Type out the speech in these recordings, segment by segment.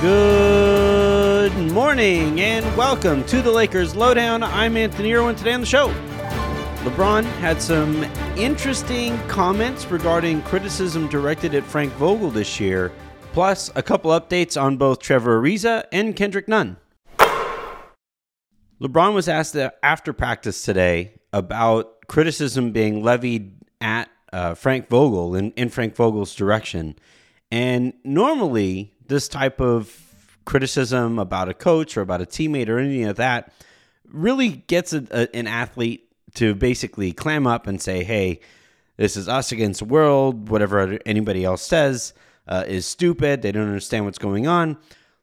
Good morning and welcome to the Lakers Lowdown. I'm Anthony Irwin. Today on the show, LeBron had some interesting comments regarding criticism directed at Frank Vogel this year, plus a couple updates on both Trevor Ariza and Kendrick Nunn. LeBron was asked after practice today about criticism being levied at uh, Frank Vogel in, in Frank Vogel's direction. And normally, this type of criticism about a coach or about a teammate or anything like that really gets a, a, an athlete to basically clam up and say, hey, this is us against the world. Whatever anybody else says uh, is stupid. They don't understand what's going on.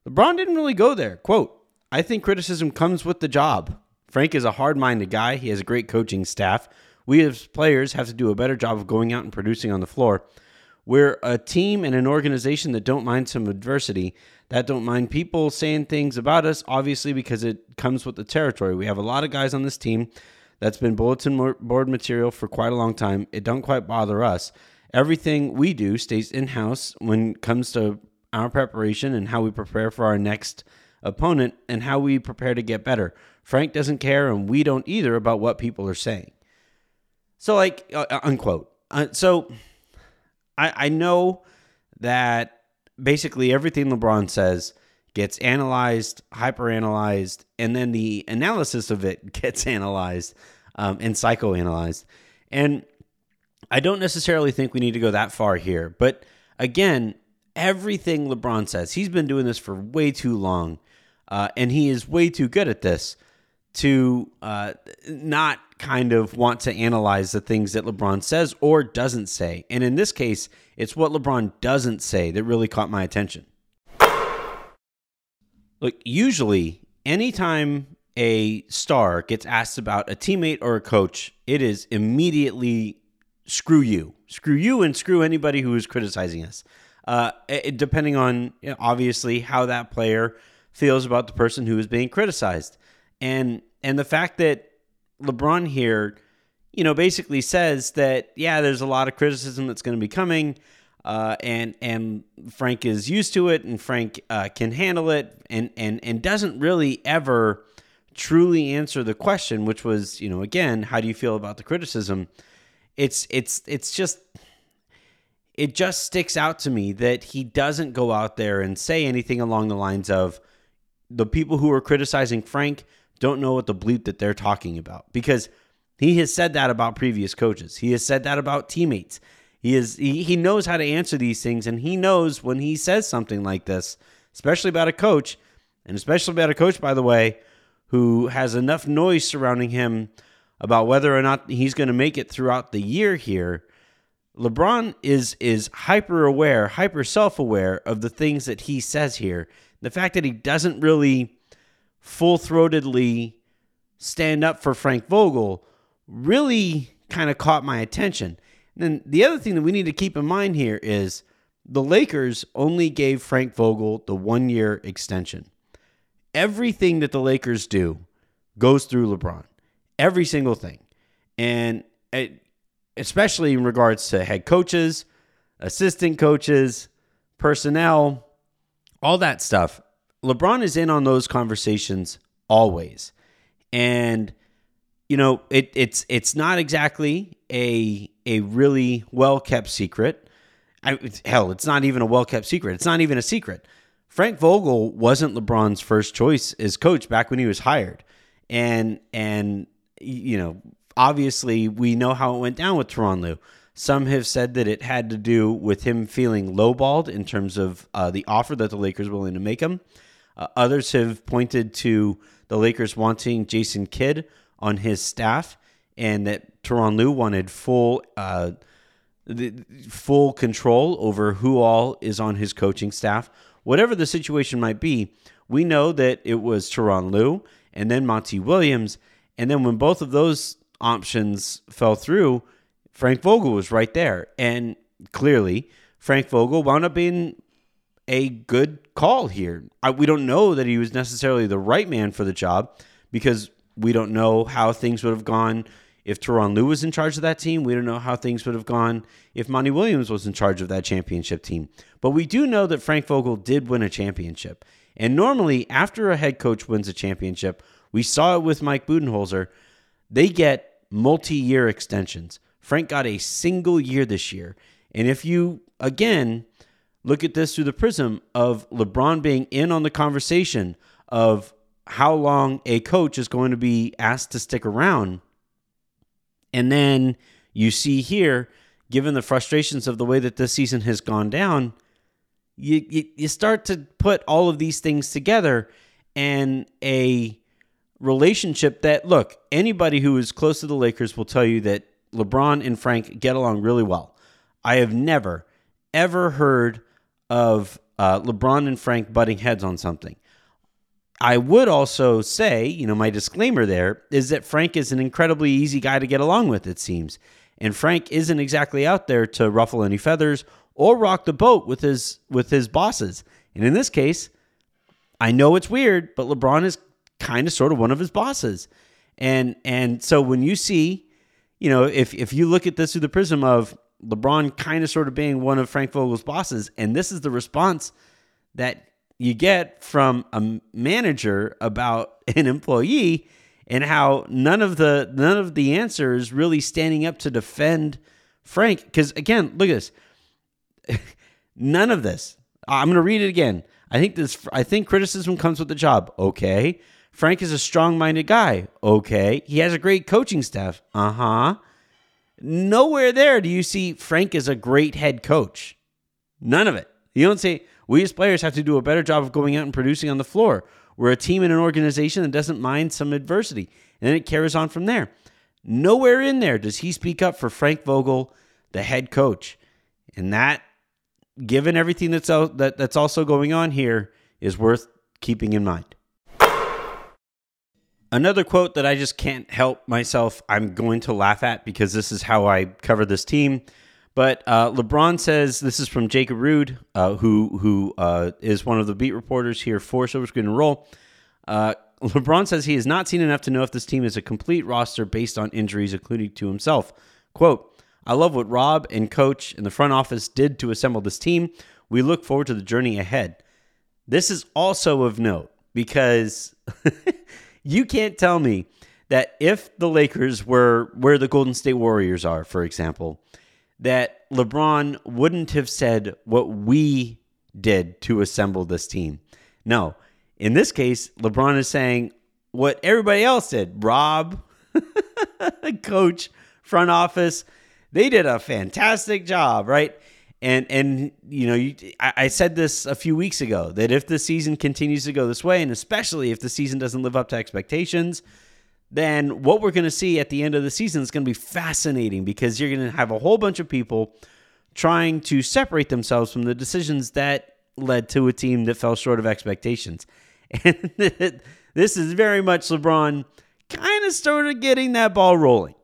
LeBron didn't really go there. Quote, I think criticism comes with the job. Frank is a hard minded guy. He has a great coaching staff. We as players have to do a better job of going out and producing on the floor. We're a team and an organization that don't mind some adversity, that don't mind people saying things about us, obviously, because it comes with the territory. We have a lot of guys on this team that's been bulletin board material for quite a long time. It don't quite bother us. Everything we do stays in house when it comes to our preparation and how we prepare for our next opponent and how we prepare to get better. Frank doesn't care, and we don't either about what people are saying. So, like, uh, uh unquote. Uh, so, I, I know that basically everything LeBron says gets analyzed, hyperanalyzed, and then the analysis of it gets analyzed um, and psychoanalyzed. And I don't necessarily think we need to go that far here. But again, everything LeBron says, he's been doing this for way too long, uh, and he is way too good at this to uh, not kind of want to analyze the things that LeBron says or doesn't say. And in this case, it's what LeBron doesn't say that really caught my attention. Look, usually, anytime a star gets asked about a teammate or a coach, it is immediately screw you. Screw you and screw anybody who is criticizing us. Uh, it, depending on, you know, obviously, how that player feels about the person who is being criticized. And and the fact that LeBron here, you know, basically says that yeah, there's a lot of criticism that's going to be coming, uh, and and Frank is used to it, and Frank uh, can handle it, and and and doesn't really ever truly answer the question, which was, you know, again, how do you feel about the criticism? It's it's it's just it just sticks out to me that he doesn't go out there and say anything along the lines of the people who are criticizing Frank don't know what the bleep that they're talking about because he has said that about previous coaches. He has said that about teammates. He is he, he knows how to answer these things and he knows when he says something like this, especially about a coach, and especially about a coach by the way, who has enough noise surrounding him about whether or not he's going to make it throughout the year here. LeBron is is hyper aware, hyper self-aware of the things that he says here. The fact that he doesn't really full throatedly stand up for Frank Vogel really kind of caught my attention. And then the other thing that we need to keep in mind here is the Lakers only gave Frank Vogel the one year extension. Everything that the Lakers do goes through LeBron, every single thing. And it, especially in regards to head coaches, assistant coaches, personnel, all that stuff. LeBron is in on those conversations always. And you know, it, it's it's not exactly a a really well kept secret. I, hell, it's not even a well kept secret. It's not even a secret. Frank Vogel wasn't LeBron's first choice as coach back when he was hired, and and you know, obviously we know how it went down with Lue. Some have said that it had to do with him feeling lowballed in terms of uh, the offer that the Lakers were willing to make him. Uh, others have pointed to the Lakers wanting Jason Kidd on his staff, and that Tyronn Lue wanted full uh, the, full control over who all is on his coaching staff. Whatever the situation might be, we know that it was Tyronn Lue and then Monty Williams, and then when both of those options fell through, Frank Vogel was right there, and clearly Frank Vogel wound up being a good call here. I, we don't know that he was necessarily the right man for the job because we don't know how things would have gone If Tyronn Lue was in charge of that team, we don't know how things would have gone if Monty Williams was in charge of that championship team. But we do know that Frank Vogel did win a championship. And normally, after a head coach wins a championship, we saw it with Mike Budenholzer, they get multi year extensions. Frank got a single year this year. And if you, again, look at this through the prism of LeBron being in on the conversation of how long a coach is going to be asked to stick around. And then you see here, given the frustrations of the way that this season has gone down, you, you, you start to put all of these things together and a relationship that, look, anybody who is close to the Lakers will tell you that LeBron and Frank get along really well. I have never, ever heard of uh, LeBron and Frank butting heads on something. I would also say, you know, my disclaimer there is that Frank is an incredibly easy guy to get along with, it seems. And Frank isn't exactly out there to ruffle any feathers or rock the boat with his with his bosses. And in this case, I know it's weird, but LeBron is kind of sort of one of his bosses. And and so when you see, you know, if if you look at this through the prism of LeBron kind of sort of being one of Frank Vogel's bosses, and this is the response that you get from a manager about an employee and how none of the none of the answers really standing up to defend Frank. Because again look at this. None of this. I'm to read it again. I think this I think criticism comes with the job. Okay. Frank is a strong-minded guy. Okay. He has a great coaching staff. Uh-huh nowhere there do you see Frank is a great head coach none of it you don't say we as players have to do a better job of going out and producing on the floor. We're a team and an organization that doesn't mind some adversity. And then it carries on from there. Nowhere in there does he speak up for Frank Vogel, the head coach. And that, given everything that's, out, that, that's also going on here, is worth keeping in mind. Another quote that I just can't help myself, I'm going to laugh at because this is how I cover this team. But uh, LeBron says this is from Jacob Rude, uh, who who uh, is one of the beat reporters here for Silver Screen and Roll. Uh, LeBron says he has not seen enough to know if this team is a complete roster based on injuries, including to himself. "Quote: I love what Rob and Coach and the front office did to assemble this team. We look forward to the journey ahead." This is also of note because you can't tell me that if the Lakers were where the Golden State Warriors are, for example that LeBron wouldn't have said what we did to assemble this team. No, in this case, LeBron is saying what everybody else did. Rob, coach, front office, they did a fantastic job, right? And and you know, you, I, I said this a few weeks ago that if the season continues to go this way, and especially if the season doesn't live up to expectations, then what we're going to see at the end of the season is going to be fascinating because you're going to have a whole bunch of people trying to separate themselves from the decisions that led to a team that fell short of expectations. And this is very much LeBron kind of started getting that ball rolling.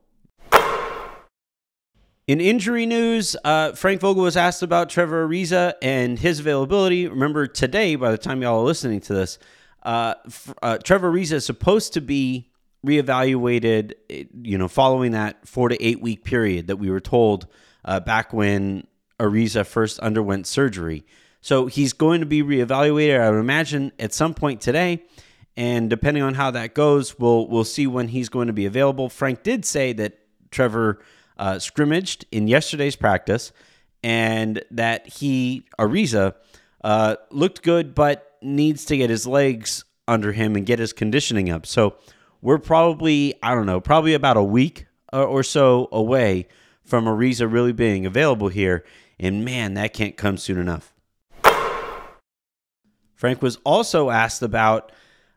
In injury news, uh, Frank Vogel was asked about Trevor Ariza and his availability. Remember, today, by the time y'all are listening to this, uh, uh, Trevor Ariza is supposed to be reevaluated, you know, following that four to eight week period that we were told uh, back when Ariza first underwent surgery. So he's going to be reevaluated, I would imagine, at some point today. And depending on how that goes, we'll we'll see when he's going to be available. Frank did say that Trevor uh, scrimmaged in yesterday's practice, and that he Ariza uh, looked good, but needs to get his legs under him and get his conditioning up. So we're probably, I don't know, probably about a week or so away from Ariza really being available here. And man, that can't come soon enough. Frank was also asked about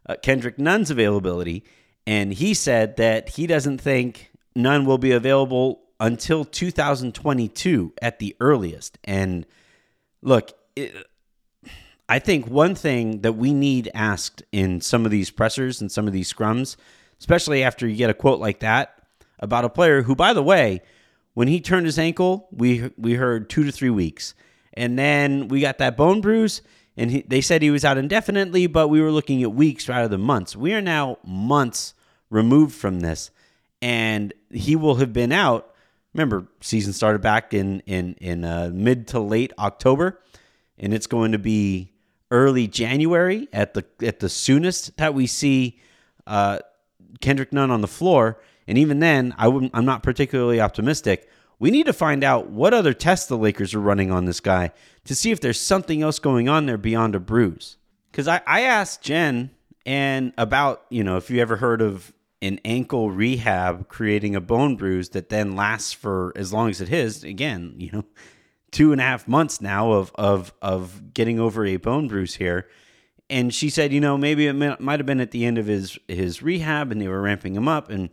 uh, Kendrick Nunn's availability, and he said that he doesn't think Nunn will be available until 2022 at the earliest. And look, it, I think one thing that we need asked in some of these pressers and some of these scrums, especially after you get a quote like that about a player who, by the way, when he turned his ankle, we we heard two to three weeks, and then we got that bone bruise, and he, they said he was out indefinitely, but we were looking at weeks rather than months. We are now months removed from this, and he will have been out. Remember, season started back in in in uh, mid to late October, and it's going to be early January at the at the soonest that we see uh, Kendrick Nunn on the floor. And even then, I wouldn't. I'm not particularly optimistic. We need to find out what other tests the Lakers are running on this guy to see if there's something else going on there beyond a bruise. Because I, I asked Jen and about you know if you ever heard of an ankle rehab creating a bone bruise that then lasts for as long as it is. Again, you know, two and a half months now of of of getting over a bone bruise here. And she said, you know, maybe it might have been at the end of his his rehab, and they were ramping him up, and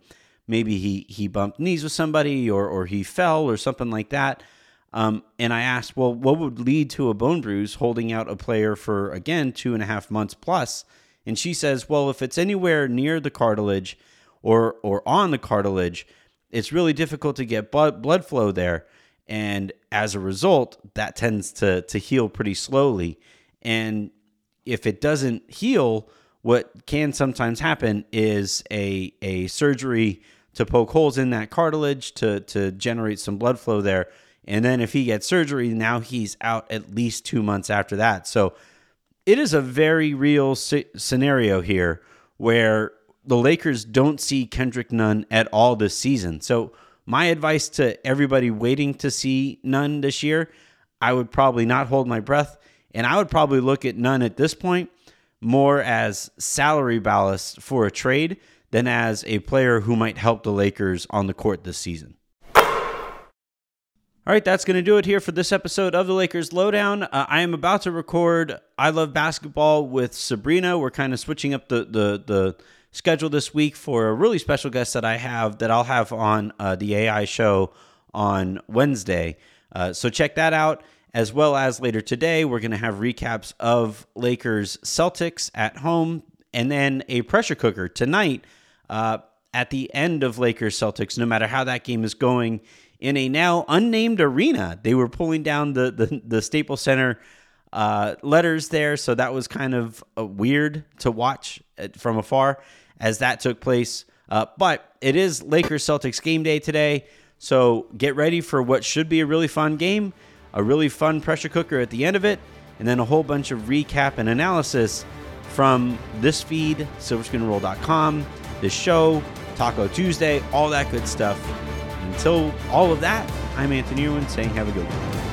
maybe he he bumped knees with somebody, or or he fell, or something like that. Um, and I asked, well, what would lead to a bone bruise holding out a player for again two and a half months plus? And she says, well, if it's anywhere near the cartilage or or on the cartilage, it's really difficult to get blood blood flow there, and as a result, that tends to to heal pretty slowly. And if it doesn't heal, what can sometimes happen is a a surgery to poke holes in that cartilage to to generate some blood flow there. And then if he gets surgery, now he's out at least two months after that. So it is a very real scenario here where the Lakers don't see Kendrick Nunn at all this season. So, my advice to everybody waiting to see Nunn this year, I would probably not hold my breath. And I would probably look at Nunn at this point more as salary ballast for a trade than as a player who might help the Lakers on the court this season. All right, that's going to do it here for this episode of the Lakers Lowdown. Uh, I am about to record I Love Basketball with Sabrina. We're kind of switching up the, the, the schedule this week for a really special guest that I have that I'll have on uh, the AI show on Wednesday. Uh, so check that out. As well as later today, we're going to have recaps of Lakers Celtics at home and then a pressure cooker tonight uh, at the end of Lakers Celtics, no matter how that game is going in a now unnamed arena. They were pulling down the, the, the Staples Center uh, letters there, so that was kind of uh, weird to watch uh, from afar as that took place. Uh, but it is Lakers Celtics game day today. So get ready for what should be a really fun game, a really fun pressure cooker at the end of it, and then a whole bunch of recap and analysis from this feed, silverscreenroll.com, this show, Taco Tuesday, all that good stuff. Until all of that, I'm Anthony Irwin saying have a good one.